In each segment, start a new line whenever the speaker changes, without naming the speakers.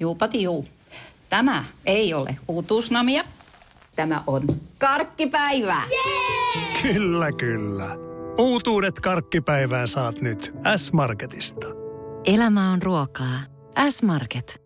Juupati juu. Tämä ei ole uutuusnamia. Tämä on karkkipäivää.
Yeah! Kyllä, kyllä. Uutuudet karkkipäivään saat nyt S-Marketista.
Elämä on ruokaa. S-Market.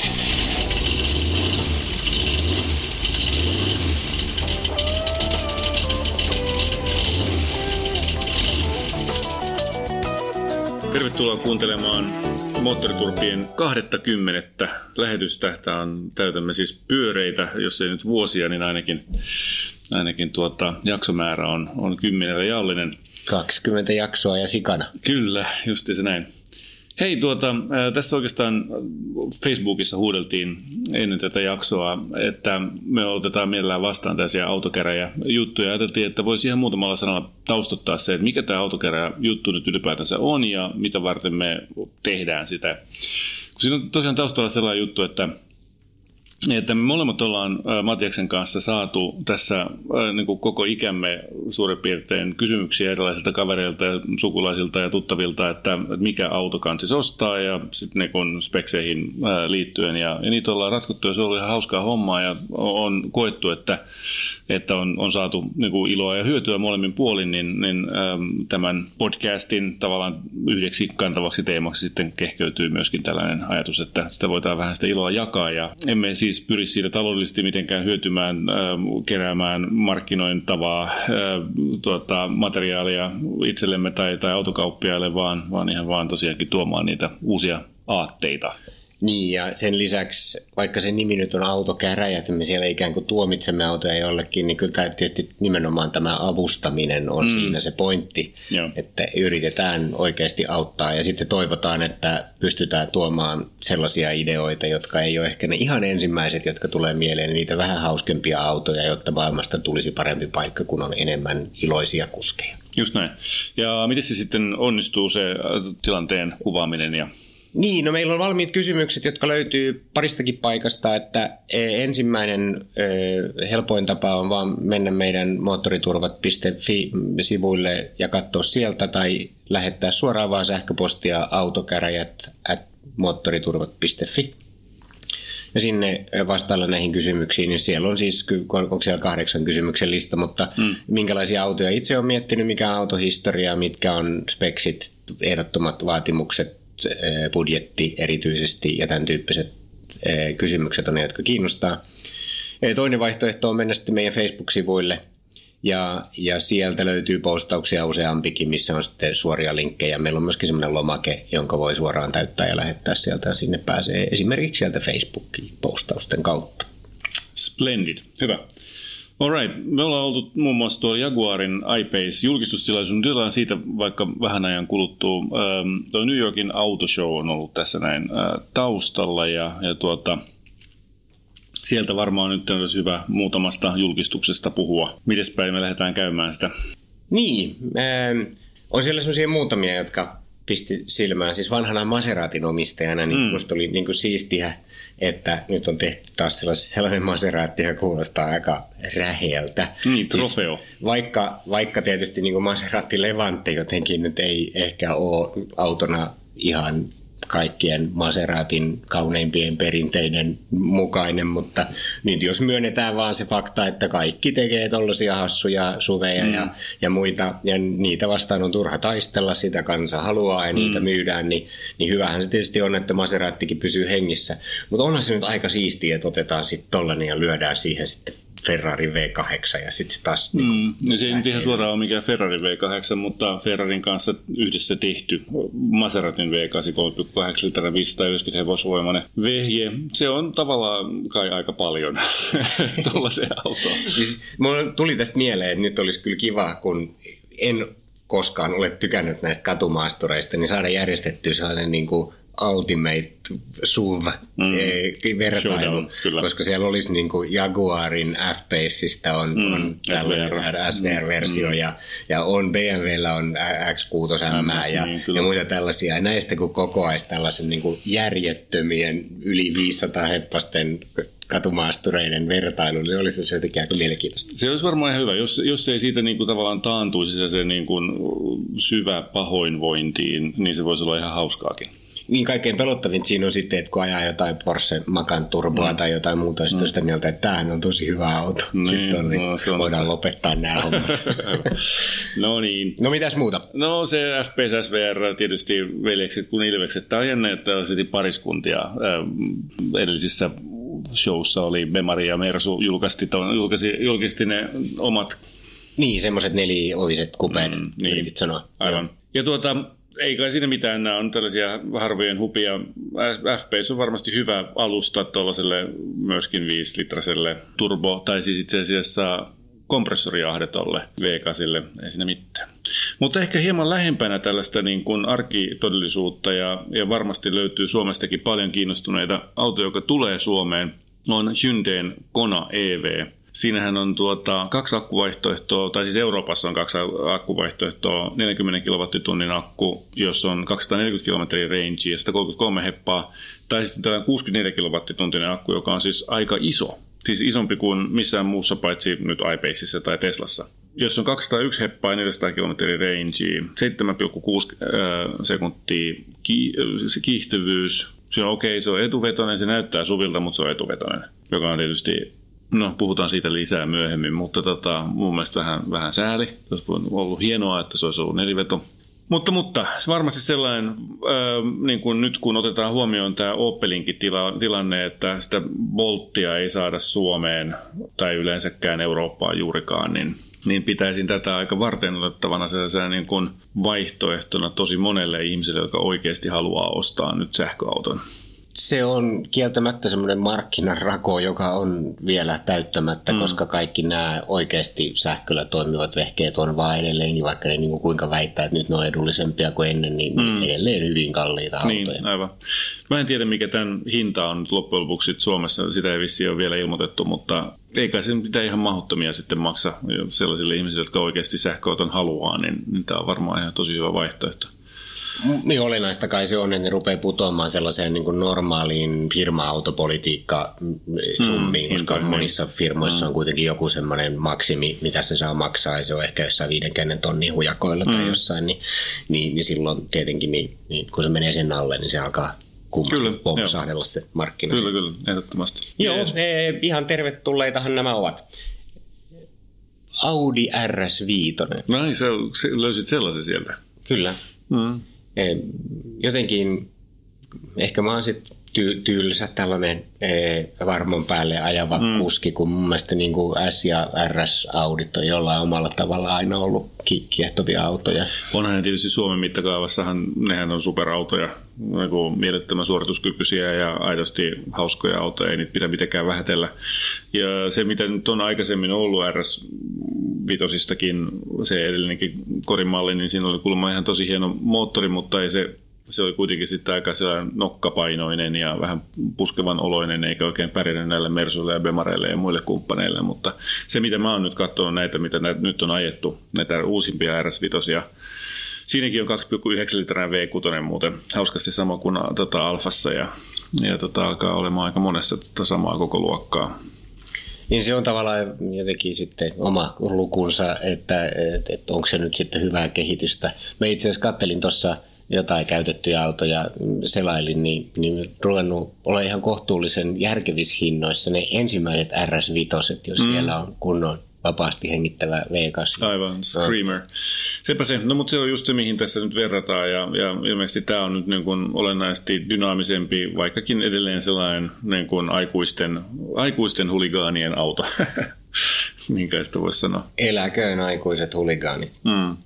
Tervetuloa kuuntelemaan Moottoriturpien 20. lähetystä. Tämä on, täytämme siis pyöreitä, jos ei nyt vuosia, niin ainakin, ainakin tuota, jaksomäärä on, on kymmenellä jallinen.
20 jaksoa ja sikana.
Kyllä, just se näin. Hei, tuota, tässä oikeastaan Facebookissa huudeltiin ennen tätä jaksoa, että me otetaan mielellään vastaan tällaisia autokäräjä juttuja. Ajateltiin, että voisi ihan muutamalla sanalla taustottaa se, että mikä tämä autokäräjä juttu nyt ylipäätänsä on ja mitä varten me tehdään sitä. Kun siinä on tosiaan taustalla sellainen juttu, että että me molemmat ollaan Matiaksen kanssa saatu tässä niin kuin koko ikämme suurin piirtein kysymyksiä erilaisilta kavereilta ja sukulaisilta ja tuttavilta, että mikä auto kansis ostaa ja sitten ne kun spekseihin liittyen ja, ja niitä ollaan ratkottu ja se ollut ihan hauskaa hommaa ja on koettu, että että on, on saatu niin kuin iloa ja hyötyä molemmin puolin, niin, niin äm, tämän podcastin tavallaan yhdeksi kantavaksi teemaksi sitten kehkeytyy myöskin tällainen ajatus, että sitä voidaan vähän sitä iloa jakaa ja emme siis pyri siitä taloudellisesti mitenkään hyötymään, äm, keräämään markkinointavaa ää, tuota, materiaalia itsellemme tai, tai autokauppiaille, vaan, vaan ihan vaan tosiaankin tuomaan niitä uusia aatteita.
Niin, ja sen lisäksi, vaikka se nimi nyt on autokäräjät, että me siellä ikään kuin tuomitsemme autoja jollekin, niin kyllä tietysti nimenomaan tämä avustaminen on mm. siinä se pointti, Joo. että yritetään oikeasti auttaa ja sitten toivotaan, että pystytään tuomaan sellaisia ideoita, jotka ei ole ehkä ne ihan ensimmäiset, jotka tulee mieleen, niitä vähän hauskempia autoja, jotta maailmasta tulisi parempi paikka, kun on enemmän iloisia kuskeja.
Just näin. Ja miten se sitten onnistuu se tilanteen kuvaaminen ja
niin, no meillä on valmiit kysymykset, jotka löytyy paristakin paikasta, että e, ensimmäinen e, helpoin tapa on vaan mennä meidän moottoriturvat.fi-sivuille ja katsoa sieltä tai lähettää suoraan vaan sähköpostia autokäräjät at moottoriturvat.fi. Ja sinne vastailla näihin kysymyksiin, niin siellä on siis, onko siellä kahdeksan kysymyksen lista, mutta mm. minkälaisia autoja itse on miettinyt, mikä on autohistoria, mitkä on speksit, ehdottomat vaatimukset, budjetti erityisesti ja tämän tyyppiset kysymykset on ne, jotka kiinnostaa. Toinen vaihtoehto on mennä sitten meidän Facebook-sivuille ja, ja sieltä löytyy postauksia useampikin, missä on sitten suoria linkkejä. Meillä on myöskin semmoinen lomake, jonka voi suoraan täyttää ja lähettää sieltä. Sinne pääsee esimerkiksi sieltä Facebookin postausten kautta.
Splendid. Hyvä. Alright, me ollaan oltu muun muassa tuolla Jaguarin iPace julkistustilaisuuden tilaan siitä vaikka vähän ajan kuluttua. Ähm, tuo New Yorkin autoshow on ollut tässä näin äh, taustalla ja, ja tuota, sieltä varmaan nyt olisi hyvä muutamasta julkistuksesta puhua. Mites päin me lähdetään käymään sitä?
Niin, ähm, on siellä sellaisia muutamia, jotka pisti silmään. Siis vanhana Maseratin omistajana, niin mm. musta oli niin kuin siistiä että nyt on tehty taas sellainen Maserati, joka kuulostaa aika räheältä.
Niin, trofeo.
Siis vaikka, vaikka tietysti niin kuin Maserati Levante jotenkin nyt ei ehkä ole autona ihan kaikkien Maseratin kauneimpien perinteiden mukainen, mutta nyt jos myönnetään vaan se fakta, että kaikki tekee tollaisia hassuja suveja mm. ja, ja muita, ja niitä vastaan on turha taistella, sitä kansa haluaa ja niitä mm. myydään, niin, niin hyvähän se tietysti on, että Maserattikin pysyy hengissä. Mutta onhan se nyt aika siistiä, että otetaan sitten tollainen ja lyödään siihen sitten Ferrari V8 ja sitten se taas... Niin
mm, no se ei nyt ihan suoraan ole mikään Ferrari V8, mutta Ferrarin kanssa yhdessä tehty Maseratin V8 3,8 litran 590 hevosvoimainen vehje. Se on tavallaan kai aika paljon tuollaiseen autoon.
Siis, mulla tuli tästä mieleen, että nyt olisi kyllä kiva, kun en koskaan ole tykännyt näistä katumaastureista, niin saada järjestettyä sellainen niin kuin Ultimate SUV mm. Eh, vertailu,
Showdown, kyllä.
koska siellä olisi niin kuin Jaguarin F-Paceista on, mm. on tällainen SVR-versio mm. ja, ja on BMWllä on X6 M ja, niin, ja muita tällaisia. Ja näistä kun kokoaisi tällaisen niin kuin järjettömien yli 500 heppasten katumaastureiden vertailu, niin olisi se jotenkin aika mielenkiintoista.
Se olisi varmaan ihan hyvä, jos, jos ei siitä niin kuin tavallaan taantuisi se, se niin kuin syvä pahoinvointiin, niin se voisi olla ihan hauskaakin.
Niin kaikkein pelottavin siinä on sitten, että kun ajaa jotain Porsche Macan Turboa mm. tai jotain muuta, sitten mm. sitä mieltä, että tämähän on tosi hyvä auto. Niin, sitten on, niin no, se on voidaan että... lopettaa nämä hommat.
no niin.
No mitäs muuta?
No se FPS SVR tietysti veljekset kuin ilvekset. Tämä on jännä, että pariskuntia edellisissä showssa oli Bemari ja Mersu julkaisti, ton, julkaisi, julkisti ne omat...
Niin, semmoiset nelioviset kupeet, mm, niin, sanoa.
Aivan. Ja tuota, ei kai siinä mitään, nämä on tällaisia harvojen hupia. FPS on varmasti hyvä alusta tuollaiselle myöskin 5-litraselle turbo, tai siis itse asiassa kompressoriahdetolle V8, ei siinä mitään. Mutta ehkä hieman lähempänä tällaista niin kuin arkitodellisuutta ja, ja varmasti löytyy Suomestakin paljon kiinnostuneita autoja, joka tulee Suomeen, on Hyundain Kona EV. Siinähän on tuota, kaksi akkuvaihtoehtoa, tai siis Euroopassa on kaksi akkuvaihtoehtoa, 40 kWh akku, jossa on 240 kilometrin range ja 133 heppaa, tai sitten tällainen 64 kWh akku, joka on siis aika iso, siis isompi kuin missään muussa paitsi nyt iPaceissa tai Teslassa. Jos on 201 heppaa ja 400 kilometrin range, 7,6 sekuntia kiihtyvyys, se on okei, okay, se on etuvetoinen, se näyttää suvilta, mutta se on etuvetoinen, joka on tietysti No, puhutaan siitä lisää myöhemmin, mutta tota, mun mielestä vähän, vähän sääli. Olisi ollut hienoa, että se olisi ollut neliveto. Mutta, mutta varmasti sellainen, äh, niin kuin nyt kun otetaan huomioon tämä Opelinkin tila, tilanne, että sitä Bolttia ei saada Suomeen tai yleensäkään Eurooppaan juurikaan, niin, niin pitäisin tätä aika varten otettavana sellaisena niin kuin vaihtoehtona tosi monelle ihmiselle, joka oikeasti haluaa ostaa nyt sähköauton
se on kieltämättä semmoinen markkinarako, joka on vielä täyttämättä, mm. koska kaikki nämä oikeasti sähköllä toimivat vehkeet on vaan edelleen, niin vaikka ne niin kuin kuinka väittää, että nyt ne on edullisempia kuin ennen, niin mm. edelleen hyvin kalliita niin, autoja.
Aivan. Mä en tiedä, mikä tämän hinta on nyt loppujen lopuksi Suomessa, sitä ei vissiin ole vielä ilmoitettu, mutta eikä se pitää ihan mahdottomia sitten maksa sellaisille ihmisille, jotka oikeasti sähköauton haluaa, niin, niin tämä on varmaan ihan tosi hyvä vaihtoehto.
Niin olennaista kai se on, että ne rupeaa putoamaan sellaiseen niin normaaliin firma-autopolitiikka-summiin, mm, koska monissa firmoissa mm. on kuitenkin joku semmoinen maksimi, mitä se saa maksaa, ja se on ehkä jossain 50 tonnin hujakoilla mm. tai jossain, niin, niin, niin silloin tietenkin, niin, niin, kun se menee sen alle, niin se alkaa kyllä, pompsahdella se markkina.
Kyllä, kyllä, ehdottomasti.
Joo, ne, ihan tervetulleitahan nämä ovat. Audi RS5.
Näin, sä löysit sellaisen sieltä.
Kyllä. Mm jotenkin ehkä mä oon sitten ty- tylsä tällainen e, varmon päälle ajava mm. kuski, kun mun mielestä niin kuin S- ja RS-audit on jollain omalla tavalla aina ollut ki- kiehtovia autoja.
Onhan ne tietysti Suomen mittakaavassahan, nehän on superautoja, niin mielettömän suorituskykyisiä ja aidosti hauskoja autoja, ei niitä pidä mitenkään vähätellä. Ja se, mitä nyt on aikaisemmin ollut RS vitosistakin, se edellinenkin korimalli, niin siinä oli kuulemma ihan tosi hieno moottori, mutta ei se se oli kuitenkin sitten aika nokkapainoinen ja vähän puskevan oloinen, eikä oikein pärjännyt näille Mersuille ja Bemareille ja muille kumppaneille, mutta se mitä mä oon nyt katsonut näitä, mitä näitä nyt on ajettu, näitä uusimpia rs siinäkin on 2,9 litraa V6 muuten, hauskasti sama kuin tota, Alfassa ja, ja tota, alkaa olemaan aika monessa tota, samaa koko luokkaa.
Niin se on tavallaan jotenkin sitten oma lukunsa, että, että, että onko se nyt sitten hyvää kehitystä. Mä itse asiassa kattelin tuossa jotain käytettyjä autoja selailin, niin, niin ruvennut olla ihan kohtuullisen järkevissä hinnoissa ne ensimmäiset RS5, jos mm. siellä on kunnon vapaasti hengittävä V8.
Aivan, Screamer. No. Sepä se. No mutta se on just se, mihin tässä nyt verrataan ja, ja ilmeisesti tämä on nyt niin kuin olennaisesti dynaamisempi, vaikkakin edelleen sellainen niin kuin aikuisten, aikuisten huligaanien auto. Minkä sitä voisi sanoa.
Eläköön aikuiset huligaanit. Mm.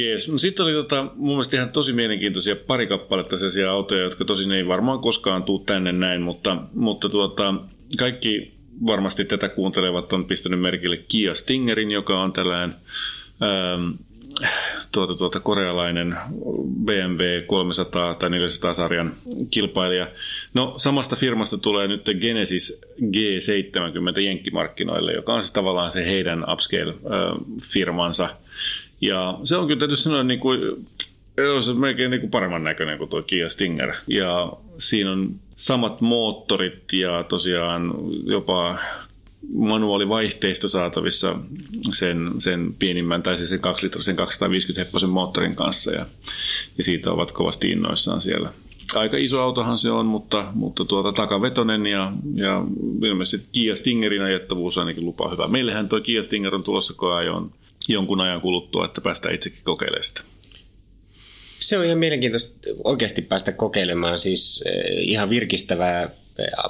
Jees. No sitten oli tota, mun mielestä ihan tosi mielenkiintoisia pari kappaletta sellaisia autoja, jotka tosin ei varmaan koskaan tuu tänne näin, mutta, mutta tuota, kaikki varmasti tätä kuuntelevat on pistänyt merkille Kia Stingerin, joka on tällainen ähm, tuota, tuota, korealainen BMW 300 tai 400 sarjan kilpailija. No samasta firmasta tulee nyt Genesis G70 jenkkimarkkinoille, joka on siis tavallaan se heidän upscale-firmansa. Ja se on kyllä täytyy sanoa niin kuin, se on melkein niin kuin paremman näköinen kuin tuo Kia Stinger. Ja siinä on samat moottorit ja tosiaan jopa manuaalivaihteisto saatavissa sen, sen pienimmän, tai siis sen 2 litrasen 250 hepposen moottorin kanssa, ja, ja siitä ovat kovasti innoissaan siellä. Aika iso autohan se on, mutta, mutta tuota, takavetonen ja, ja ilmeisesti Kia Stingerin ajettavuus ainakin lupaa hyvä. Meillähän tuo Kia Stinger on tulossa koeajoon jonkun ajan kuluttua, että päästään itsekin kokeilemaan sitä.
Se on ihan mielenkiintoista oikeasti päästä kokeilemaan, siis ihan virkistävää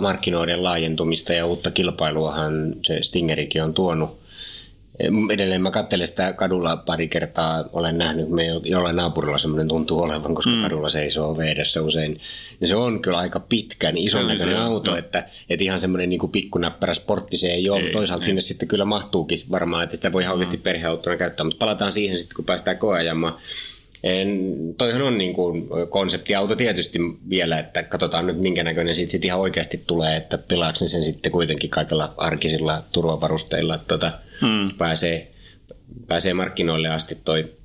markkinoiden laajentumista ja uutta kilpailuahan se Stingerikin on tuonut. Edelleen mä katselen sitä kadulla pari kertaa, olen nähnyt, me jollain naapurilla semmoinen tuntuu olevan, koska mm. kadulla seisoo vedessä usein. Ja se on kyllä aika pitkä, niin ison näköinen auto, no. että, että ihan semmoinen niin kupikkunäppärä sportti se ei ole. Ei, Toisaalta ei. sinne sitten kyllä mahtuukin varmaan, että sitä voi mm. oikeasti perheauttona käyttää, mutta palataan siihen sitten, kun päästään koeajamaan. En, toihan on niin kuin konseptiauto tietysti vielä, että katsotaan nyt minkä näköinen siitä sit ihan oikeasti tulee, että pilaako sen sitten kuitenkin kaikilla arkisilla turvavarusteilla, että tota, hmm. pääsee, pääsee markkinoille asti toi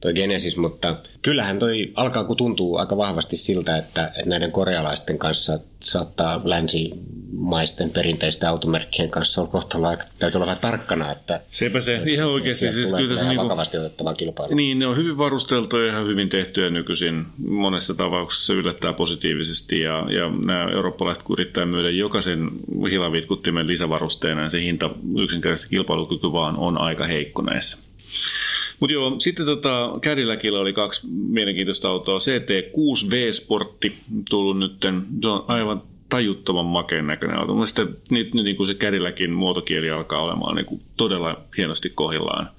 toi Genesis, mutta kyllähän toi alkaa kun tuntuu aika vahvasti siltä, että, että näiden korealaisten kanssa saattaa länsimaisten perinteisten automerkkien kanssa olla kohtalo täytyy olla vähän tarkkana, että
Sepä se,
että,
ihan oikeasti. Siis
kyllä se niinku, vakavasti otettava kilpailu.
Niin, ne on hyvin varusteltuja ja ihan hyvin tehtyjä nykyisin. Monessa tapauksessa yllättää positiivisesti ja, ja nämä eurooppalaiset yrittää myydä jokaisen hilavitkuttimen lisävarusteena, niin se hinta yksinkertaisesti kilpailukyky vaan on aika heikko näissä. Mutta joo, sitten tota, Cadillacilla oli kaksi mielenkiintoista autoa. CT6 V-sportti tullut nyt. Se on aivan tajuttoman makeen näköinen auto. Mielestäni nyt, nyt niin se Cadillacin muotokieli alkaa olemaan niin kuin todella hienosti kohillaan.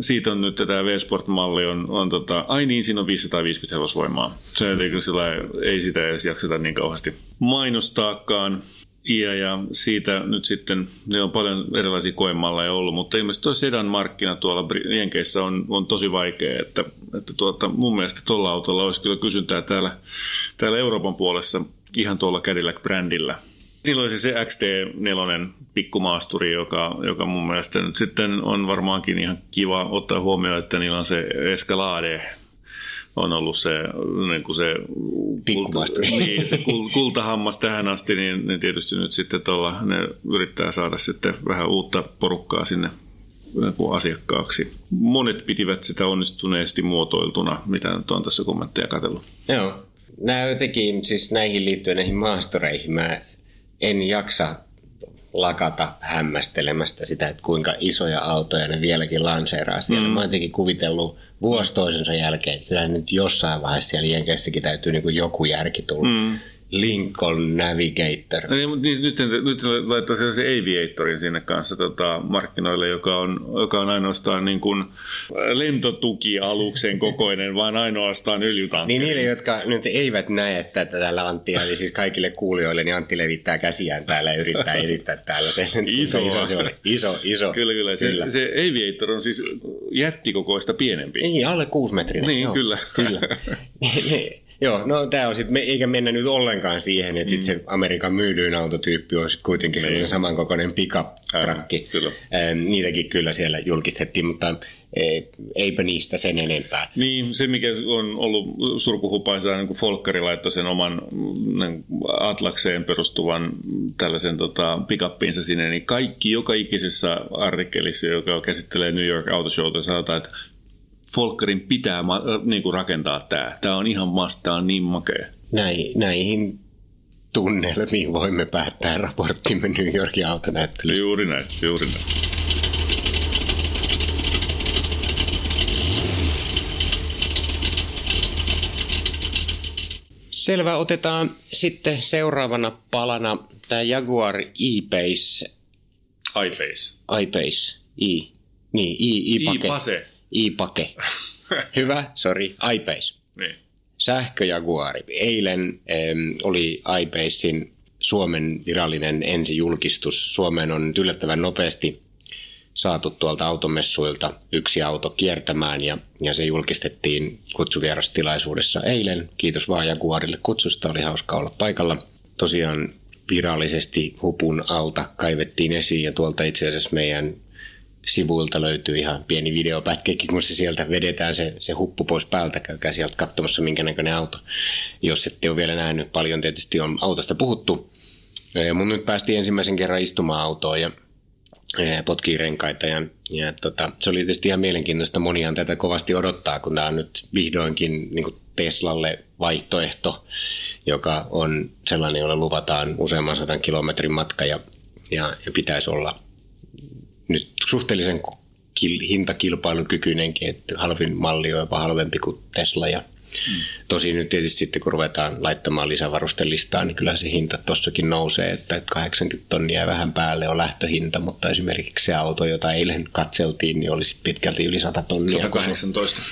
siitä on nyt tämä V-Sport-malli on, on tota, ai niin, siinä on 550 hevosvoimaa. Se sillä ei sitä edes jakseta niin kauheasti mainostaakaan. Ja, ja siitä nyt sitten, ne on paljon erilaisia koemalleja ollut, mutta ilmeisesti tuo sedan markkina tuolla Jenkeissä on, on tosi vaikea, että, että tuota, mun mielestä tuolla autolla olisi kyllä kysyntää täällä, täällä Euroopan puolessa ihan tuolla Cadillac-brändillä. Niillä olisi se XT4 pikkumaasturi, joka, joka mun mielestä nyt sitten on varmaankin ihan kiva ottaa huomioon, että niillä on se Escalade on ollut se, niin kuin se,
kulta,
niin, se kultahammas tähän asti, niin, niin tietysti nyt sitten tuolla ne yrittää saada sitten vähän uutta porukkaa sinne asiakkaaksi. Monet pitivät sitä onnistuneesti muotoiltuna, mitä nyt on tässä kommentteja katsellut.
Joo. Nämä jotenkin, siis näihin liittyen näihin maastoreihin, mä en jaksa lakata hämmästelemästä sitä, että kuinka isoja autoja ne vieläkin lanseeraa siellä. Mm. Mä oon jotenkin kuvitellut vuosi toisensa jälkeen, että kyllä nyt jossain vaiheessa siellä Jenkeissäkin täytyy niin kuin joku järki tulla. Mm. Lincoln Navigator.
No, niin, nyt, nyt, nyt laittaa se Aviatorin sinne kanssa tota, markkinoille, joka on, joka on ainoastaan niin kuin lentotukialuksen kokoinen, vaan ainoastaan öljytankkeri.
Niin niille, jotka nyt eivät näe että täällä Antti, eli siis kaikille kuulijoille, niin Antti levittää käsiään täällä ja yrittää esittää täällä sen.
Iso.
iso se on. Iso, iso.
Kyllä, kyllä. Se, kyllä. se Aviator on siis jättikokoista pienempi.
Niin, alle kuusi metriä.
Niin, Joo, kyllä.
kyllä. Joo, no tämä on sitten, eikä mennä nyt ollenkaan siihen, että mm. sit se Amerikan myydyin autotyyppi on sitten kuitenkin niin. semmoinen samankokoinen pickup-trakki. niitäkin kyllä siellä julkistettiin, mutta e, eipä niistä sen enempää.
Niin, se mikä on ollut surkuhupaisaa, niin kuin Folkkari laittoi sen oman niin Atlakseen perustuvan tällaisen tota, pickuppiinsa sinne, niin kaikki joka ikisessä artikkelissa, joka käsittelee New York Auto Showta, sanotaan, että Folkerin pitää niin kuin rakentaa tämä. Tämä on ihan vastaan niin makea.
Näin, näihin tunnelmiin voimme päättää raporttimme New Yorkin autonäyttelystä.
Juuri näin, juuri näin.
Selvä, otetaan sitten seuraavana palana tämä Jaguar E-Pace.
I-Pace.
I-Pace. I. Niin, I.
I-pase
i-pake. Hyvä, sorry, iPace.
Niin.
Sähköjaguari. Eilen ähm, oli iPacein Suomen virallinen ensijulkistus. Suomeen on yllättävän nopeasti saatu tuolta automessuilta yksi auto kiertämään ja, ja se julkistettiin kutsuvierastilaisuudessa eilen. Kiitos vaan Jaguarille kutsusta, oli hauska olla paikalla. Tosiaan virallisesti hupun alta kaivettiin esiin ja tuolta itse asiassa meidän sivuilta löytyy ihan pieni videopätkäkin, kun se sieltä vedetään se, se huppu pois päältä. Käykää sieltä katsomassa, minkä näköinen auto. Jos ette ole vielä nähnyt, paljon tietysti on autosta puhuttu. Mun nyt päästiin ensimmäisen kerran istumaan autoon ja potkii renkaita ja, ja tota, se oli tietysti ihan mielenkiintoista. Monihan tätä kovasti odottaa, kun tämä on nyt vihdoinkin niin Teslalle vaihtoehto, joka on sellainen, jolla luvataan useamman sadan kilometrin matka ja, ja, ja pitäisi olla nyt suhteellisen hintakilpailukykyinenkin, että halvin malli on jopa halvempi kuin Tesla ja Mm. Tosi nyt tietysti sitten kun ruvetaan laittamaan lisävarustelistaa, niin kyllä se hinta tossakin nousee, että 80 tonnia vähän päälle on lähtöhinta, mutta esimerkiksi se auto, jota eilen katseltiin, niin olisi pitkälti yli 100 tonnia.
118.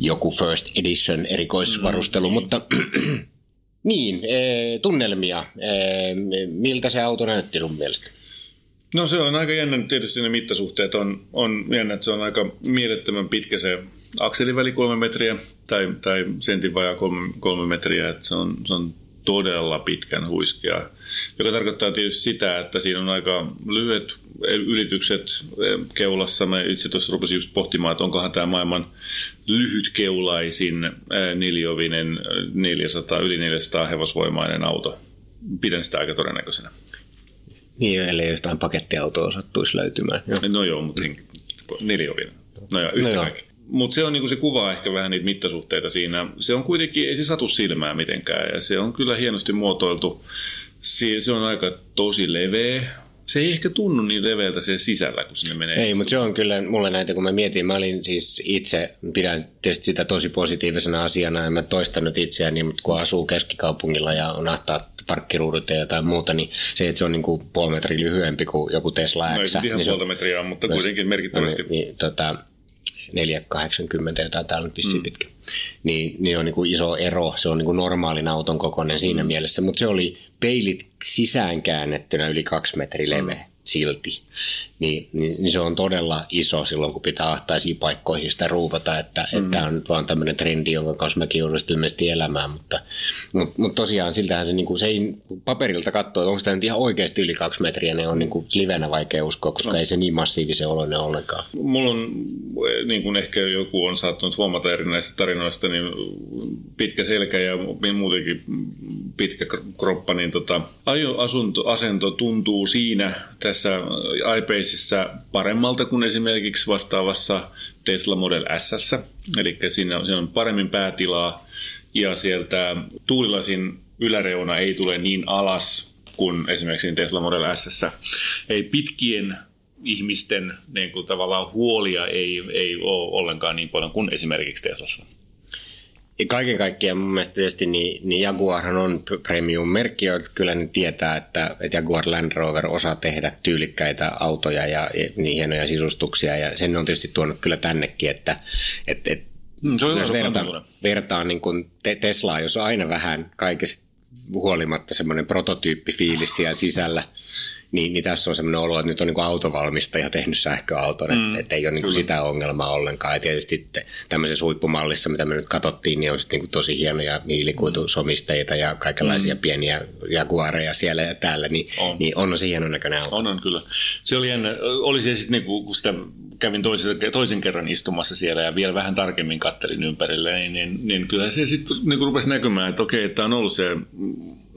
Joku first edition erikoisvarustelu, mm, mutta niin, e, tunnelmia. E, miltä se auto näytti sun mielestä?
No se on aika jännä, tietysti ne mittasuhteet on, on jännä, että se on aika mielettömän pitkä se akseliväli kolme metriä tai, tai sentin vajaa kolme, kolme metriä, että se on, se on todella pitkän huiskea, joka tarkoittaa tietysti sitä, että siinä on aika lyhyet ylitykset keulassa. Mä itse tuossa rupesin just pohtimaan, että onkohan tämä maailman lyhytkeulaisin neliovinen 400, yli 400 hevosvoimainen auto. Pidän sitä aika todennäköisenä.
Niin, ellei jostain pakettiautoa sattuisi löytymään.
Joo. No joo, mutta neliovinen. No joo, yhtä no joo. Mutta se on niinku se kuva ehkä vähän niitä mittasuhteita siinä. Se on kuitenkin, ei se satu silmää mitenkään ja se on kyllä hienosti muotoiltu. Se, se on aika tosi leveä, se ei ehkä tunnu niin leveältä siellä sisällä, kun sinne menee.
Ei, mutta se on kyllä mulle näitä, kun mä mietin, mä olin siis itse, pidän tietysti sitä tosi positiivisena asiana, en mä toistanut itseäni, mutta kun asuu keskikaupungilla ja on ahtaat parkkiruudut ja jotain muuta, niin se, että se on niin kuin puoli metriä lyhyempi kuin joku Tesla X.
No ei ihan niin puolta metriä, mutta kuitenkin merkittävästi.
Niin, niin, tota, 480 jotain, täällä on vissiin mm. pitkä. Niin, niin on niin kuin iso ero, se on niin kuin normaalin auton kokoinen siinä mm. mielessä, mutta se oli peilit sisään käännettynä yli kaksi metriä leveä mm. silti niin, niin, niin se on todella iso silloin, kun pitää ahtaisiin paikkoihin sitä ruuvata, että mm. tämä on nyt vaan tämmöinen trendi, jonka kanssa mäkin joudun ilmeisesti elämään, mutta, mutta, mutta tosiaan siltähän se, niin kuin, se ei paperilta katsoa, että onko tämä nyt ihan oikeasti yli kaksi metriä, ne on niin kuin livenä vaikea uskoa, koska no. ei se niin massiivisen oloinen ollenkaan.
Mulla on, niin kuin ehkä joku on saattanut huomata erinäisistä tarinoista, niin pitkä selkä ja muutenkin pitkä kroppa, niin tota, asunto, asento tuntuu siinä tässä iPace Faceissa paremmalta kuin esimerkiksi vastaavassa Tesla Model S. Eli siinä siinä on paremmin päätilaa ja sieltä tuulilasin yläreuna ei tule niin alas kuin esimerkiksi Tesla Model S. Ei pitkien ihmisten niin kuin tavallaan huolia ei, ei ole ollenkaan niin paljon kuin esimerkiksi Teslassa.
Ja kaiken kaikkiaan mun mielestä tietysti niin, niin Jaguarhan on premium-merkki, että kyllä ne tietää, että, että Jaguar Land Rover osaa tehdä tyylikkäitä autoja ja, ja niin hienoja sisustuksia. Ja sen on tietysti tuonut kyllä tännekin, että, että, että
mm, se on jos
vertaan, vertaan niin kuin te, Teslaa, jos on aina vähän kaikesta huolimatta semmoinen prototyyppifiilis siellä sisällä, niin, niin tässä on semmoinen olo, että nyt on niin autovalmistaja tehnyt sähköauton, mm, että ei ole niin sitä ongelmaa ollenkaan. Ja tietysti tämmöisessä huippumallissa, mitä me nyt katsottiin, niin on sitten niin tosi hienoja hiilikuitusomisteita ja kaikenlaisia mm. pieniä jaguareja siellä ja täällä, niin on, niin on se hienon näköinen auto.
On, on kyllä. Se oli jännä. Oli se sitten, niin kun sitä kävin toisen, toisen kerran istumassa siellä ja vielä vähän tarkemmin kattelin ympärille, niin, niin, niin kyllä se sitten niin rupesi näkymään, että okei, että on ollut se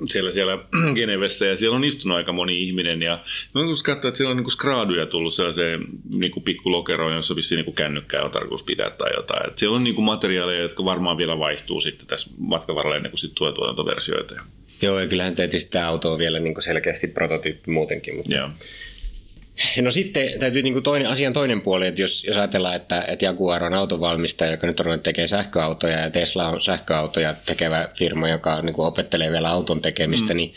siellä, siellä Genevessä ja siellä on istunut aika moni ihminen ja no, kun katsoa, että siellä on niin skraaduja tullut sellaiseen niin pikku lokeroon, jossa vissiin niin kännykkää on tarkoitus pitää tai jotain. Et siellä on niin materiaaleja, jotka varmaan vielä vaihtuu sitten tässä matkan varrella ennen kuin sitten tulee tuotantoversioita.
Joo, ja kyllähän tietysti tämä auto on vielä niin selkeästi prototyyppi muutenkin. Mutta...
Joo.
No sitten täytyy niin kuin toinen, asian toinen puoli, että jos, jos ajatellaan, että, että Jaguar on autonvalmistaja, joka nyt on tekee sähköautoja ja Tesla on sähköautoja tekevä firma, joka niin kuin opettelee vielä auton tekemistä, mm. niin,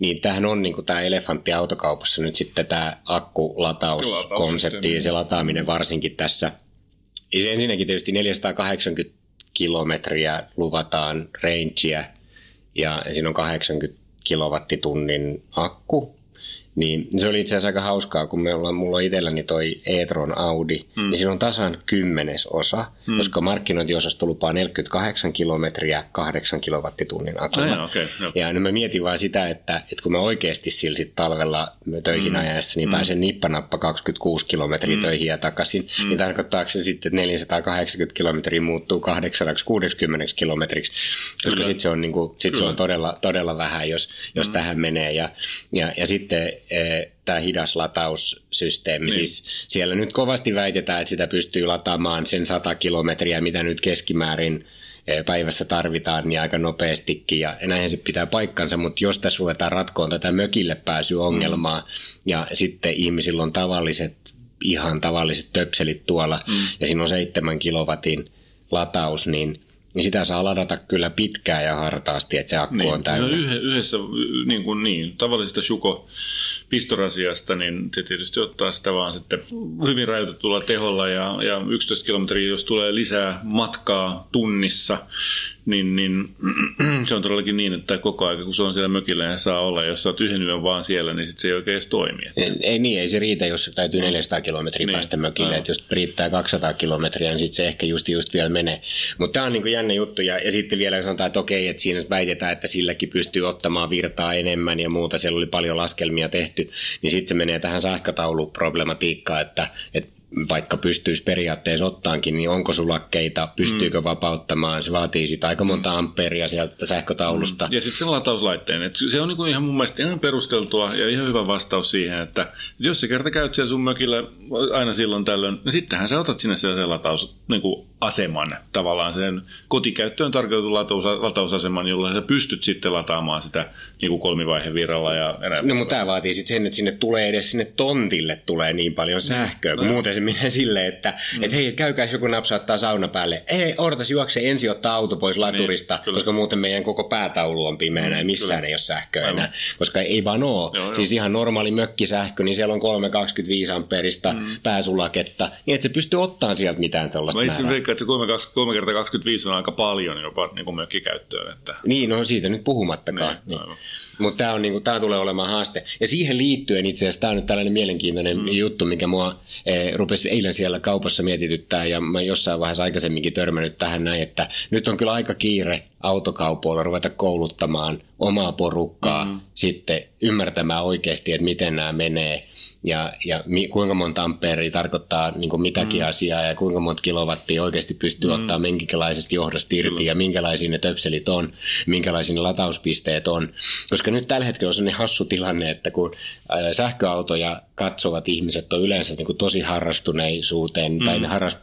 niin tämähän on niin kuin tämä elefantti autokaupassa nyt sitten tämä akkulatauskonsepti ja se lataaminen varsinkin tässä. Ja se ensinnäkin tietysti 480 kilometriä luvataan rangea ja siinä on 80 kilowattitunnin akku Niin se oli itse asiassa aika hauskaa, kun me ollaan, mulla on itselläni toi e-tron Audi, mm. niin siinä on tasan kymmenes osa, mm. koska markkinointiosasto lupaa 48 kilometriä 8 kilowattitunnin akulla.
Ah, okay, no.
Ja nyt mä mietin vaan sitä, että, että kun mä oikeasti sillä sit talvella töihin mm. ajaessa, niin mm. pääsen nippanappa 26 kilometriä mm. töihin ja takaisin, mm. niin tarkoittaako se sitten, että 480 kilometriä muuttuu 860 kilometriksi, koska sitten se on, niin kuin, sit se on todella, todella vähän, jos, jos mm. tähän menee. Ja, ja, ja sitten tämä hidas lataussysteemi. Niin. Siis siellä nyt kovasti väitetään, että sitä pystyy lataamaan sen 100 kilometriä, mitä nyt keskimäärin eh, päivässä tarvitaan, niin aika nopeastikin. Ja näinhän se pitää paikkansa, mutta jos tässä ruvetaan ratkoon tätä mökille pääsyongelmaa, mm. ja sitten ihmisillä on tavalliset, ihan tavalliset töpselit tuolla, mm. ja siinä on 7 kilowatin lataus, niin niin sitä saa ladata kyllä pitkään ja hartaasti, että se akku
niin.
on täynnä.
No yhdessä, niin, kuin niin tavallisesta Shuko pistorasiasta, niin se tietysti ottaa sitä vaan sitten hyvin rajoitetulla teholla ja, ja 11 kilometriä, jos tulee lisää matkaa tunnissa, niin, niin se on todellakin niin, että koko aika kun se on siellä mökillä ja saa olla, jos sä oot yhden yön vaan siellä, niin sit se ei oikein edes toimi.
Ei, ei niin, ei se riitä, jos täytyy 400 kilometriä niin. päästä mökille, että jos riittää 200 kilometriä, niin sitten se ehkä just, just vielä menee. Mutta tämä on niin jännä juttu, ja, ja sitten vielä sanotaan, että okei, että siinä väitetään, että silläkin pystyy ottamaan virtaa enemmän ja muuta, siellä oli paljon laskelmia tehty, niin sitten se menee tähän sähkötauluproblematiikkaan, että, että vaikka pystyisi periaatteessa ottaankin, niin onko sulakkeita, pystyykö mm. vapauttamaan, se vaatii sitä aika monta mm. amperia sieltä sähkötaulusta.
Mm. Ja sitten se latauslaitteen, että se on niinku ihan mun mielestä ihan perusteltua ja ihan hyvä vastaus siihen, että jos sä kerta käyt siellä sun mökillä aina silloin tällöin, niin sittenhän sä otat sinne sellaisen lataus, niinku aseman, tavallaan sen kotikäyttöön tarkoitetun lataus, latausaseman, jolla sä pystyt sitten lataamaan sitä niinku kolmivaihevirralla ja enää.
No mutta tämä vaatii sitten sen, että sinne tulee edes sinne tontille tulee niin paljon sähköä, kun no, muuten se menee silleen, että mm. et hei, käykää joku napsauttaa sauna päälle. Ei, odotas juokse ensin ottaa auto pois laturista, niin, koska muuten meidän koko päätaulu on pimeänä mm, ja missään kyllä. ei ole sähköä enää. Koska ei vaan oo. Joo, siis joo. ihan normaali mökkisähkö, niin siellä on 325 amperista mm. pääsulaketta, niin että se pystyy ottamaan sieltä mitään tällaista
Mä itse veikkaan, että se 3, 3 kertaa 25 on aika paljon jopa niin kuin mökkikäyttöön. Että...
Niin, no siitä nyt puhumattakaan. Niin, niin. Mutta tämä, on, niinku, tulee olemaan haaste. Ja siihen liittyen itse asiassa tämä on nyt tällainen mielenkiintoinen mm. juttu, mikä mua e, rupesi eilen siellä kaupassa mietityttää ja mä jossain vaiheessa aikaisemminkin törmännyt tähän näin, että nyt on kyllä aika kiire autokaupoilla ruveta kouluttamaan omaa porukkaa mm. sitten ymmärtämään oikeasti, että miten nämä menee ja, ja mi, kuinka monta ampeeria tarkoittaa niin kuin mitäkin mm. asiaa ja kuinka monta kilowattia oikeasti pystyy mm. ottaa minkälaisesta johdosta irti Kyllä. ja minkälaisia ne töpselit on, minkälaisia ne latauspisteet on. Koska nyt tällä hetkellä on sellainen hassu tilanne, että kun sähköautoja katsovat ihmiset on yleensä niin kuin tosi harrastuneisuuteen mm. tai ne harrast,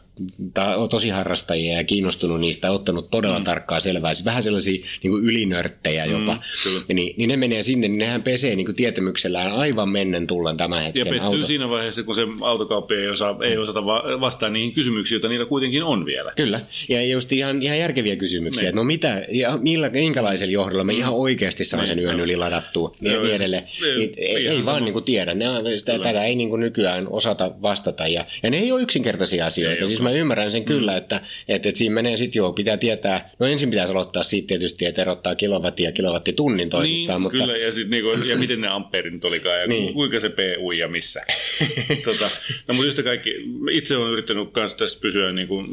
ta, tosi harrastajia ja kiinnostunut niistä, ottanut todella mm. tarkkaa selvää. Siis vähän sellaisia niin kuin ylinörttejä jopa. Mm, niin, niin ne menee sinne, niin nehän pesee niin kuin tietämyksellään aivan mennen tullen tämän hetken
Ja pettyy auto. siinä vaiheessa, kun se autokauppi ei, osaa, ei osata vastaa niihin kysymyksiin, joita niillä kuitenkin on vielä.
Kyllä, ja just ihan, ihan järkeviä kysymyksiä, että no mitä, ja millä, minkälaisella johdolla me mm. ihan oikeasti saan sen yön yli ladattua, niin, niin edelleen. Niin, ei, ei vaan niin kuin tiedä, ne, sitä, tätä ei niin kuin nykyään osata vastata, ja, ja ne ei ole yksinkertaisia asioita, ei siis mä ymmärrän sen kyllä, mm. että, että, että siinä menee sitten joo, pitää tietää, no ensin pitäisi aloittaa siitä tietysti, että erottaa kilowattia ja kilowattitunnin toisistaan.
Niin,
mutta...
kyllä, ja, sit niinku, ja miten ne ampeerit olikaan, ja niin. kuinka se PU ja missä. tota, no, mutta yhtä kaikki, itse olen yrittänyt kanssa tästä pysyä niin kuin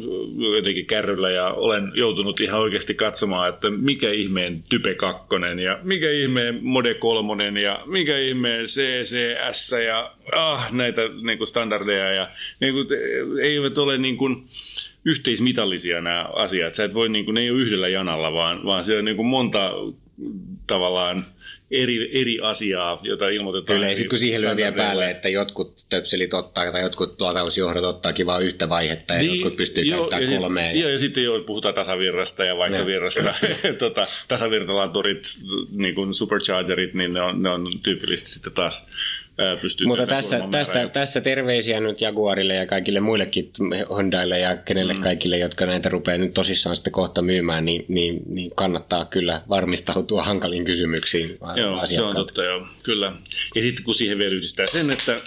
jotenkin kärryllä, ja olen joutunut ihan oikeasti katsomaan, että mikä ihmeen Type 2, ja mikä ihmeen Mode 3, ja mikä ihmeen CCS, ja ah, näitä niin kuin standardeja, ja niin kuin, eivät ole niin kuin, yhteismitallisia nämä asiat. Sä et voi, niin kuin, ne ei ole yhdellä janalla, vaan, vaan siellä on niin kuin monta tavallaan eri, eri asiaa, jota ilmoitetaan.
Kyllä, ja sitten kun siihen lyö vielä päälle, että jotkut töpselit ottaa tai jotkut latausjohdot ottaa vain yhtä vaihetta ja niin, jotkut pystyy joo, käyttämään ja kolmea.
Joo, ja, ja sitten joo, puhutaan tasavirrasta ja vaihtovirrasta. tota, tasavirtalaturit, niin kuin superchargerit, niin ne on, ne on tyypillisesti sitten taas pystyy
Mutta tässä, tästä, tässä terveisiä nyt Jaguarille ja kaikille muillekin Hondaille ja kenelle mm. kaikille, jotka näitä rupeaa nyt tosissaan sitten kohta myymään, niin, niin, niin kannattaa kyllä varmistautua hankaliin kysymyksiin
Joo, se on totta, joo, kyllä. Ja sitten kun siihen vielä yhdistää sen, että,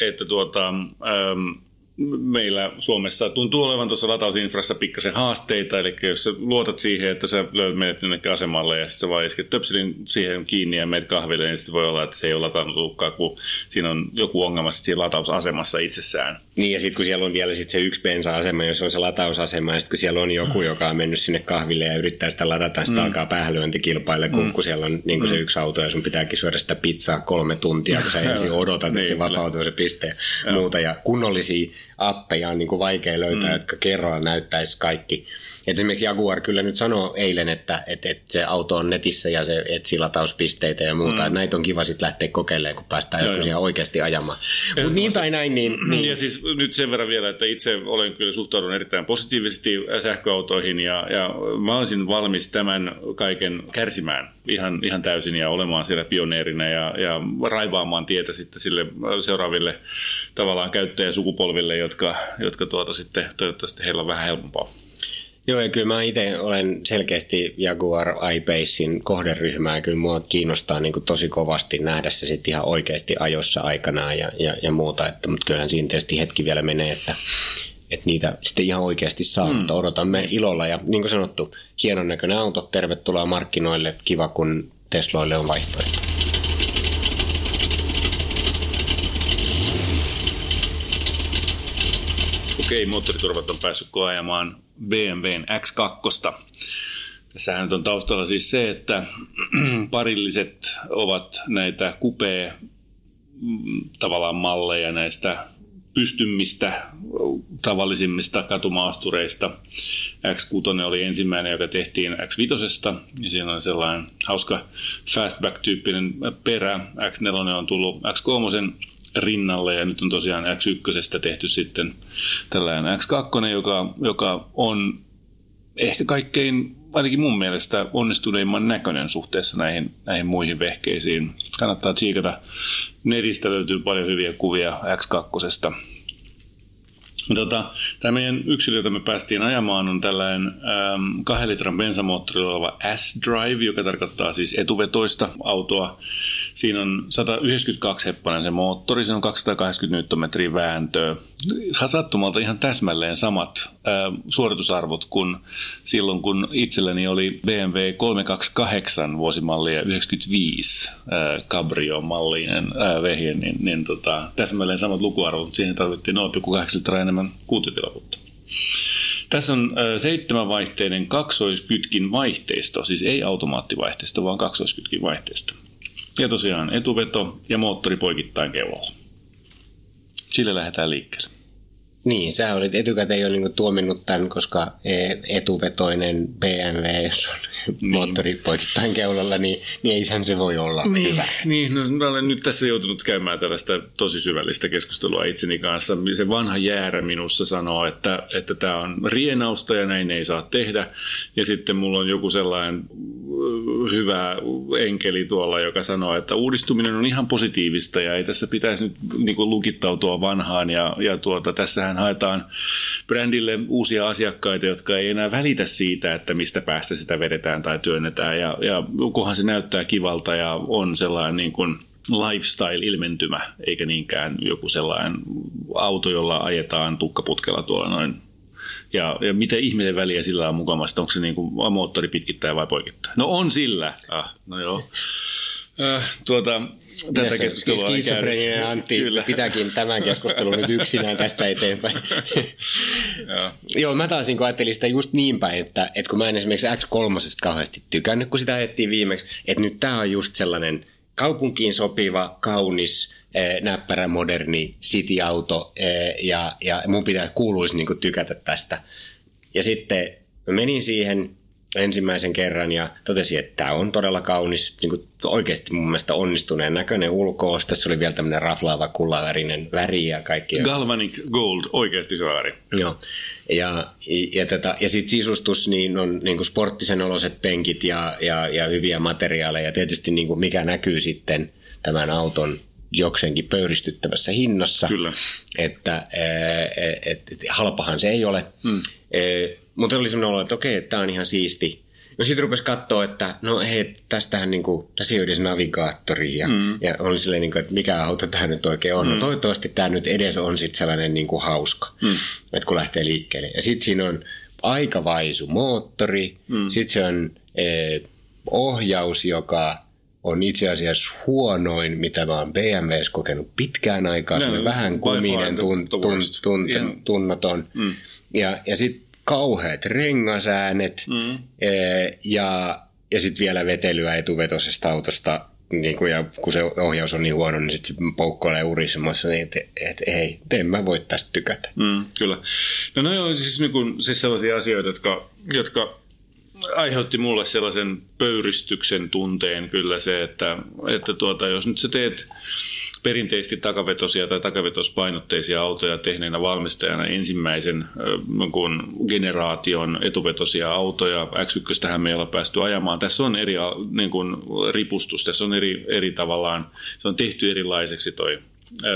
että tuota, ähm, meillä Suomessa tuntuu olevan tuossa latausinfrassa pikkasen haasteita, eli jos sä luotat siihen, että sä löydät meidät jonnekin asemalle ja sitten sä vaan isket töpselin siihen kiinni ja meidät kahville, niin sitten voi olla, että se ei ole latannutkaan, kun siinä on joku ongelma siinä latausasemassa itsessään.
Niin ja sitten kun siellä on vielä sit se yksi bensa-asema, jos on se latausasema, ja sitten kun siellä on joku, joka on mennyt sinne kahville ja yrittää sitä ladata, sitten mm. alkaa päählyöntikilpaille, kun, mm. kun siellä on niin kun mm. se yksi auto ja sun pitääkin syödä sitä pizzaa kolme tuntia, kun sä ensin odotat, että niin, se vapautuu se piste ja muuta. Ja kunnollisia appeja on niin kuin vaikea löytää, mm. jotka kerralla näyttäisi kaikki. Et esimerkiksi Jaguar kyllä nyt sanoo eilen, että, että, että se auto on netissä ja se etsii latauspisteitä ja muuta. Mm. Näitä on kiva sitten lähteä kokeilemaan, kun päästään joskus ihan oikeasti ajamaan. Mutta niin tai näin, niin, niin...
Ja siis nyt sen verran vielä, että itse olen kyllä suhtaudun erittäin positiivisesti sähköautoihin ja, ja mä olisin valmis tämän kaiken kärsimään ihan, ihan täysin ja olemaan siellä pioneerina ja, ja raivaamaan tietä sitten sille seuraaville tavallaan käyttäjäsukupolville, jotka, jotka tuota sitten toivottavasti heillä on vähän helpompaa.
Joo, ja kyllä mä itse olen selkeästi Jaguar iPacein kohderyhmää. Kyllä mua kiinnostaa niin kuin tosi kovasti nähdä se sitten ihan oikeasti ajossa aikanaan ja, ja, ja muuta. Että, mutta kyllähän siinä tietysti hetki vielä menee, että, että niitä sitten ihan oikeasti saa, mm. mutta odotamme ilolla. Ja niin kuin sanottu, hienon näköinen auto, tervetuloa markkinoille, kiva kun Tesloille on vaihtoehto.
Okei, moottoriturvat on päässyt koajamaan BMWn X2. Tässähän nyt on taustalla siis se, että parilliset ovat näitä kupea mm, tavallaan malleja näistä pystymmistä tavallisimmista katumaastureista. X6 oli ensimmäinen, joka tehtiin X5, ja siinä on sellainen hauska fastback-tyyppinen perä. X4 on tullut X3 rinnalle ja nyt on tosiaan X1 tehty sitten tällainen X2, joka, joka on ehkä kaikkein, ainakin mun mielestä, onnistuneimman näköinen suhteessa näihin, näihin muihin vehkeisiin. Kannattaa tsiikata. Netistä löytyy paljon hyviä kuvia X2. Tota, tämä meidän yksilö, jota me päästiin ajamaan, on tällainen ähm, kahden litran bensamoottorilla oleva S-Drive, joka tarkoittaa siis etuvetoista autoa. Siinä on 192 heppainen se moottori, se on 280 Nm vääntöä. Sattumalta ihan täsmälleen samat äh, suoritusarvot kuin silloin, kun itselläni oli BMW 328 vuosimallia 95 äh, Cabrio-mallinen äh, vehje, niin, niin tota, täsmälleen samat lukuarvot, siihen tarvittiin 0,8 litraa enemmän kuutiotilavuutta. Tässä on seitsemän vaihteinen kaksoiskytkin vaihteisto, siis ei automaattivaihteisto, vaan kaksoiskytkin vaihteisto. Ja tosiaan etuveto ja moottori poikittain keulalla. Sille lähdetään liikkeelle.
Niin, sä olit etukäteen jo niin tuominnut tämän, koska e, etuvetoinen BMW, jos on niin. moottori poikittain keulalla, niin, niin eihän se voi olla
niin,
hyvä.
Niin, no, mä olen nyt tässä joutunut käymään tällaista tosi syvällistä keskustelua itseni kanssa. Se vanha jäärä minussa sanoo, että, että tämä on rienausta ja näin ei saa tehdä. Ja sitten mulla on joku sellainen hyvä enkeli tuolla, joka sanoo, että uudistuminen on ihan positiivista ja ei tässä pitäisi nyt niin kuin lukittautua vanhaan. Ja, ja tuota, tässähän haetaan brändille uusia asiakkaita, jotka ei enää välitä siitä, että mistä päästä sitä vedetään tai työnnetään. Ja, ja kunhan se näyttää kivalta ja on sellainen niin kuin lifestyle-ilmentymä, eikä niinkään joku sellainen auto, jolla ajetaan tukkaputkella tuolla noin ja, ja miten ihminen väliä sillä on mukamasta, onko se niin kuin moottori pitkittää vai poikittaa? No on sillä. Ah, no joo. Äh, tuota, tätä keskustelua
Skitsofreninen Antti Kyllä. pitääkin tämän keskustelun nyt yksinään tästä eteenpäin. Joo. Joo, mä taas niin ajattelin sitä just niin päin, että, että kun mä en esimerkiksi X3 kauheasti tykännyt, kun sitä ajettiin viimeksi, että nyt tämä on just sellainen kaupunkiin sopiva, kaunis, näppärä, moderni city-auto eh, ja, ja mun pitää kuuluisi niin tykätä tästä. Ja sitten menin siihen ensimmäisen kerran ja totesin, että tämä on todella kaunis, niin kuin oikeasti mun mielestä onnistuneen näköinen ulkoos. Tässä oli vielä tämmöinen raflaava kullavärinen väri ja kaikki.
Galvanic Gold, oikeasti hyvä väri.
Joo. Ja, ja, tätä, ja sitten sisustus, niin on niin kuin sporttisen oloiset penkit ja, ja, ja hyviä materiaaleja. Tietysti niin kuin mikä näkyy sitten tämän auton jokseenkin pöyristyttävässä hinnassa.
Kyllä.
Että et, et, halpahan se ei ole. Hmm. E, mutta oli sellainen olo, että okei, tämä on ihan siisti. No sitten rupesi katsoa, että no hei, tästähän niinku, tässä ei ole edes navigaattori ja, mm. ja oli silleen, niinku, että mikä auto tämä nyt oikein on. Mm. No toivottavasti tämä nyt edes on sitten sellainen niinku hauska, mm. että kun lähtee liikkeelle. Ja sitten siinä on aika vaisu moottori, mm. sitten se on eh, ohjaus, joka on itse asiassa huonoin, mitä mä oon BMWs kokenut pitkään aikaa. No, se on vähän kuminen, tun, tun, tun, tun, tunnaton. Mm. Ja, ja sitten kauheat rengasäänet mm. e, ja, ja sitten vielä vetelyä etuvetoisesta autosta. Niin kun, ja kun se ohjaus on niin huono, niin sitten se poukkoilee urisemassa, niin että et, ei, en mä voi tästä tykätä.
Mm, kyllä. No ne on siis, niin kun, siis sellaisia asioita, jotka, jotka aiheutti mulle sellaisen pöyristyksen tunteen kyllä se, että, että tuota, jos nyt sä teet perinteisesti takavetosia tai takavetospainotteisia autoja tehneenä valmistajana ensimmäisen kun generaation etuvetosia autoja. X1 me ei olla päästy ajamaan. Tässä on eri niin kuin, ripustus, tässä on eri, eri tavallaan, se on tehty erilaiseksi toi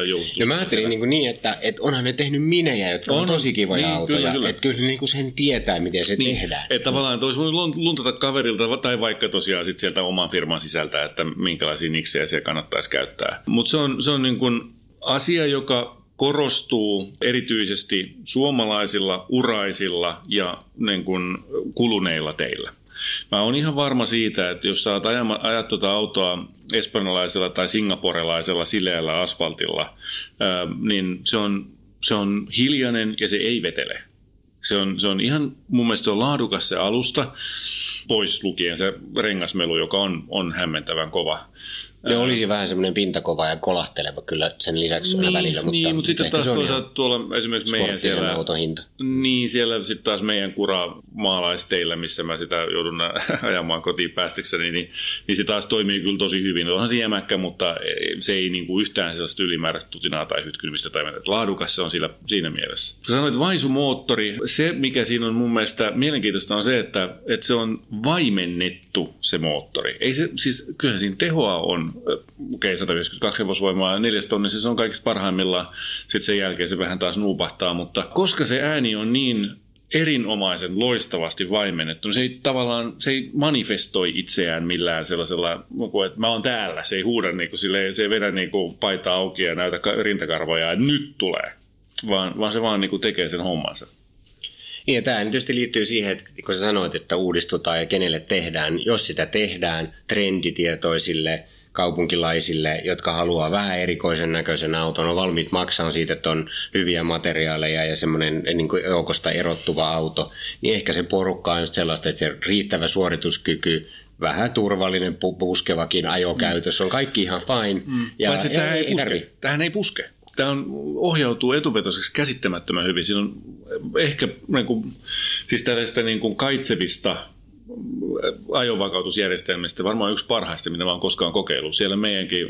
joustus. No mä ajattelin niin, niin että, että onhan ne tehnyt minejä, jotka on, on tosi kivoja niin, autoja. Kyllä, kyllä. Että kyllä niin kuin sen tietää, miten se niin, tehdään.
Että tavallaan olisi voinut luntata kaverilta tai vaikka tosiaan sit sieltä oman firman sisältä, että minkälaisia niksejä siellä kannattaisi käyttää. Mutta se on, se on niin kuin asia, joka korostuu erityisesti suomalaisilla, uraisilla ja niin kuin kuluneilla teillä. Mä oon ihan varma siitä, että jos saat ajat, ajat tuota autoa espanjalaisella tai singaporelaisella sileällä asfaltilla, ää, niin se on, se on hiljainen ja se ei vetele. Se on, se on ihan, mun mielestä se on laadukas se alusta, pois lukien se rengasmelu, joka on, on hämmentävän kova.
Ne olisi vähän semmoinen pintakova ja kolahteleva kyllä sen lisäksi niin, välillä. Mutta
niin, mutta sitten taas toisaalta tuolla esimerkiksi meidän siellä...
autohinta.
Niin, siellä sitten taas meidän kura maalaisteillä, missä mä sitä joudun ajamaan kotiin päästikseni, niin, niin se taas toimii kyllä tosi hyvin. Onhan se jämäkkä, mutta se ei niinku yhtään sellaista ylimääräistä tutinaa tai hytkymistä tai laadukas se on siinä, siinä mielessä. Sä sanoit vaisumoottori. Se, mikä siinä on mun mielestä mielenkiintoista on se, että, että se on vaimennettu se moottori. Ei se, siis kyllähän siinä tehoa on okei, okay, 152 hevosvoimaa ja neljäs tonni, se on kaikista parhaimmillaan. Sitten sen jälkeen se vähän taas nuupahtaa, mutta koska se ääni on niin erinomaisen loistavasti vaimennettu. Se ei tavallaan, se ei manifestoi itseään millään sellaisella, että mä oon täällä. Se ei huuda niin kuin, se ei vedä niin kuin paita auki ja näytä rintakarvoja, että nyt tulee. Vaan, vaan se vaan niin kuin tekee sen hommansa.
Ja tämä tietysti liittyy siihen, että kun sä sanoit, että uudistutaan ja kenelle tehdään, jos sitä tehdään trenditietoisille – kaupunkilaisille, jotka haluaa vähän erikoisen näköisen auton, on valmiit maksaa siitä, että on hyviä materiaaleja ja semmoinen niin joukosta erottuva auto, niin ehkä se porukka on sellaista, että se riittävä suorituskyky, vähän turvallinen puskevakin ajokäytös, on kaikki ihan fine. Mm.
Ja, Paitsi ja tähän ei, ei puske. Tähän ei puske. Tämä on, ohjautuu etuvetoiseksi käsittämättömän hyvin. Siinä on ehkä niin kuin, siis tällaista niin kuin kaitsevista ajovakautusjärjestelmistä varmaan yksi parhaista, mitä mä oon koskaan kokeillut. Siellä meidänkin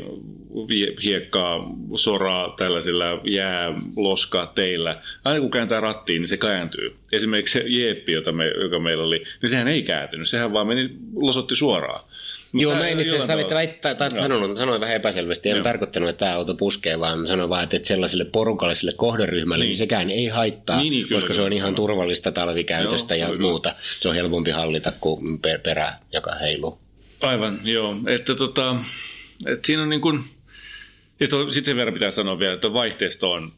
hiekkaa, soraa, tällaisilla jää, loska teillä. Aina kun kääntää rattiin, niin se kääntyy. Esimerkiksi se jeeppi, jota me, joka meillä oli, niin sehän ei kääntynyt. Sehän vaan meni, losotti suoraan.
Joo, mä en itse asiassa väittää, tai sanonut, sanoin vähän epäselvästi. En Joo. tarkoittanut, että tämä auto puskee, vaan sanoin vaan, että sellaiselle porukalle, sille kohderyhmälle, niin, niin sekään ei haittaa, niin, niin, kyllä, koska kyllä, se on ihan turvallista talvikäytöstä Joo, ja kyllä. muuta. Se on helpompi hallita kuin perä, joka heiluu.
Aivan, joo. Että tota, että siinä on niin kuin, sitten sen verran pitää sanoa vielä, että vaihteisto on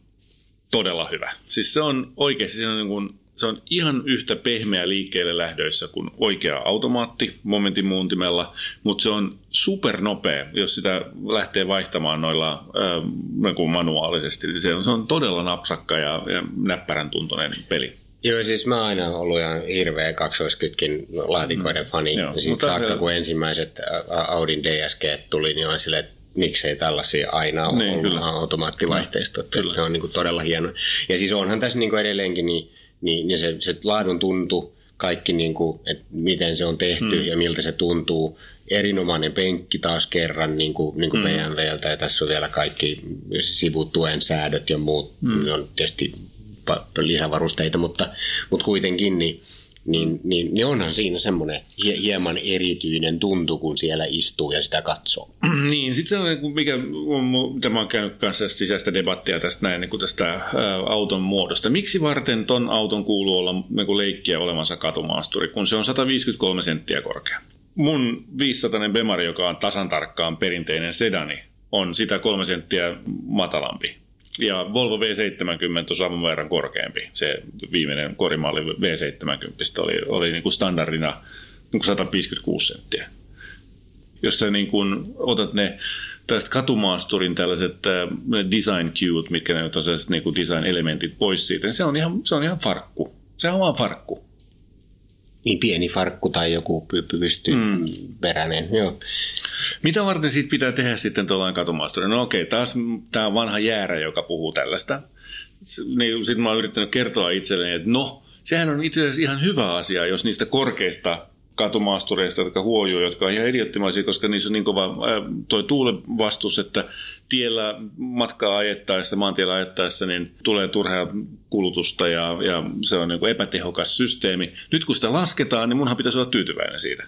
todella hyvä. Siis se on oikeasti, siinä on niin kuin se on ihan yhtä pehmeä liikkeelle lähdöissä kuin oikea automaatti momentin muuntimella, mutta se on supernopea, jos sitä lähtee vaihtamaan noilla äh, manuaalisesti. Se on, se on todella napsakka ja, ja näppärän tuntoinen peli.
Joo, siis mä aina ollut ihan hirveä kaksoiskytkin laatikoiden mm. fani. Joo, Siitä saakka, kun ensimmäiset Audin DSG tuli, niin on silleen, että miksei tällaisia aina ole niin, ollut automaattivaihteistot. Se on niin kuin todella hieno. Ja siis onhan tässä niin kuin edelleenkin niin niin, niin se, se laadun tuntu, kaikki, niin kuin, että miten se on tehty mm. ja miltä se tuntuu. Erinomainen penkki taas kerran niin kuin, niin kuin mm. BMWltä ja tässä on vielä kaikki sivutuen säädöt ja muut. Mm. Ne on tietysti lisävarusteita, mutta, mutta kuitenkin niin, niin, niin, niin onhan siinä semmoinen hie, hieman erityinen tuntu, kun siellä istuu ja sitä katsoo.
niin, sitten se on, niinku, mikä mitä mä oon käynyt kanssa sisäistä debattia tästä näin, niin kuin tästä ää, auton muodosta. Miksi varten ton auton kuuluu olla niin leikkiä olevansa katumaasturi, kun se on 153 senttiä korkea? Mun 500 Bemari, joka on tasan tarkkaan perinteinen sedani, on sitä kolme senttiä matalampi. Ja Volvo V70 on saman verran korkeampi. Se viimeinen korimalli V70 oli, oli niin kuin standardina niin kuin 156 senttiä. Jos sä niin kuin otat ne tästä katumaasturin tällaiset äh, design cuet, mitkä ne on sellaiset niin kuin design-elementit pois siitä, niin se on ihan, se on ihan farkku. Se on vaan farkku.
Niin pieni farkku tai joku pysty mm. peräinen, joo.
Mitä varten siitä pitää tehdä sitten tuollainen katumaasturi? No okei, taas tämä vanha jäärä, joka puhuu tällaista. Niin sitten mä oon yrittänyt kertoa itselleni, että no, sehän on itse asiassa ihan hyvä asia, jos niistä korkeista katumaastureista, jotka huojuu, jotka on ihan idiottimaisia, koska niissä on niin kova toi tuulen vastus, että tiellä matkaa ajettaessa, maantiellä ajettaessa, niin tulee turhaa kulutusta ja, ja se on niin epätehokas systeemi. Nyt kun sitä lasketaan, niin munhan pitäisi olla tyytyväinen siitä.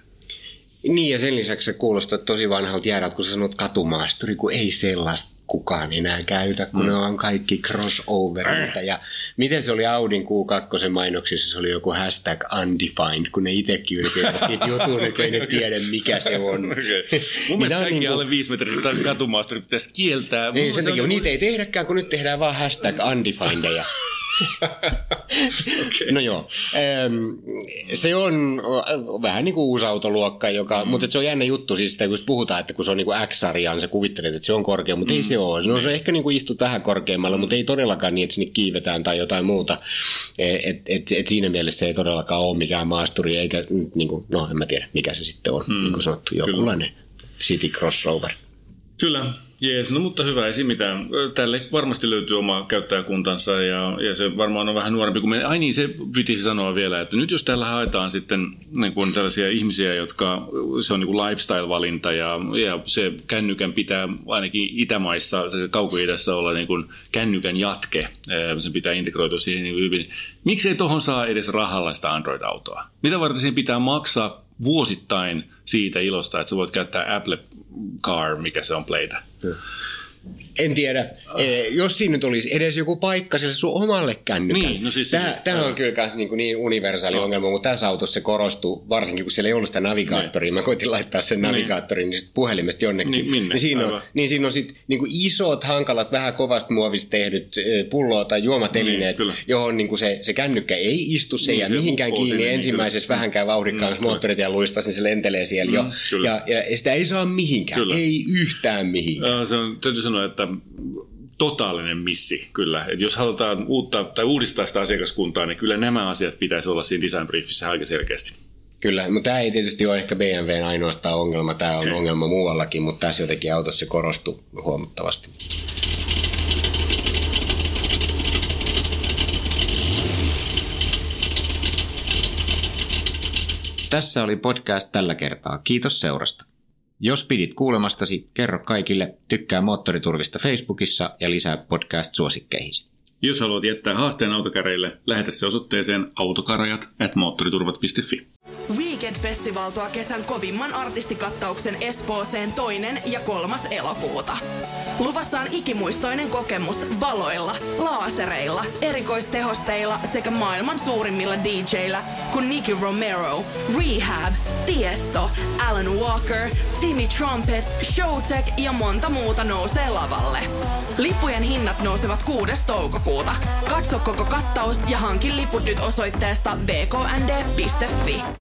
Niin ja sen lisäksi se kuulostaa tosi vanhalta jäädät, kun sä sanot katumaasturi, kun ei sellaista kukaan enää käytä, kun mm. ne on kaikki crossoverita. Ja miten se oli Audin Q2 mainoksissa, se oli joku hashtag undefined, kun ne itsekin yrittävät siitä jutun, että ei ne tiedä mikä se on. Okay.
Mun mielestä kaikki niin kuin... alle viisimetriset katumaasturi pitäisi kieltää.
Niin, sen takia, niin niitä ei tehdäkään, kun nyt tehdään vaan hashtag undefinedeja. okay. No joo. Se on vähän niin kuin uusi autoluokka, joka, mm. mutta se on jännä juttu, siis sitä kun puhutaan, että kun se on niin kuin X-sarjaan, se kuvittelet, että se on korkea, mutta mm. ei se ole. No se ehkä niin kuin istut vähän korkeammalla, mutta ei todellakaan niin, että sinne kiivetään tai jotain muuta. E, et, et, et siinä mielessä se ei todellakaan ole mikään maasturi, eikä, niin kuin, no en mä tiedä mikä se sitten on, mm. niin kuin sanottu, jokinlainen City Crossover.
Kyllä, Jees, no mutta hyvä, ei mitään. Tälle varmasti löytyy oma käyttäjäkuntansa ja, ja se varmaan on vähän nuorempi kuin me. Ai niin, se piti sanoa vielä, että nyt jos täällä haetaan sitten niin kuin tällaisia ihmisiä, jotka se on niin kuin lifestyle-valinta ja, ja se kännykän pitää ainakin Itämaissa, kauko-idässä olla niin kuin kännykän jatke, sen pitää integroitua siihen niin hyvin. Miksei tuohon saa edes rahalla sitä Android-autoa? Mitä varten siihen pitää maksaa vuosittain siitä ilosta, että sä voit käyttää Apple Car, mikä se on Playtä.
En tiedä. Oh. Jos siinä nyt olisi edes joku paikka sille sun omalle kännykälle.
Niin, no siis
tämä, tämä on kyllä myös niin, niin universaali oh. ongelma, mutta tässä autossa se korostuu, varsinkin kun siellä ei ollut sitä navigaattoria. Niin. Mä koitin laittaa sen navigaattorin niin. Niin puhelimesta jonnekin.
Niin, minne?
niin siinä on, niin siinä on sit, niin kuin isot, hankalat, vähän kovasta muovista tehdyt pulloa tai juomatelineet, niin, johon niin kuin se, se kännykkä ei istu, se niin, jää mihinkään kiinni niin, ensimmäisessä kyllä. vähänkään vauhdikkaassa mm, moottoritien luista, niin se lentelee siellä mm, jo. Ja, ja sitä ei saa mihinkään, kyllä. ei yhtään mihinkään.
Ja, se on, täytyy sanoa, että totaalinen missi kyllä. Et jos halutaan uutta, tai uudistaa sitä asiakaskuntaa, niin kyllä nämä asiat pitäisi olla siinä design briefissä aika selkeästi.
Kyllä, mutta tämä ei tietysti ole ehkä BMWn ainoastaan ongelma, tämä on okay. ongelma muuallakin, mutta tässä jotenkin autossa korostuu huomattavasti. Tässä oli podcast tällä kertaa. Kiitos seurasta. Jos pidit kuulemastasi, kerro kaikille, tykkää Moottoriturvista Facebookissa ja lisää podcast-suosikkeihisi.
Jos haluat jättää haasteen autokäreille, lähetä se osoitteeseen autokarajat at moottoriturvat.fi.
Weekend Festival tuo kesän kovimman artistikattauksen Espooseen toinen ja kolmas elokuuta. Luvassa on ikimuistoinen kokemus valoilla, laasereilla, erikoistehosteilla sekä maailman suurimmilla DJillä kuin Nicky Romero, Rehab, Tiesto, Alan Walker, Timmy Trumpet, Showtek ja monta muuta nousee lavalle. Lippujen hinnat nousevat 6. toukokuuta. Katso koko kattaus ja hankin liput nyt osoitteesta bknd.fi.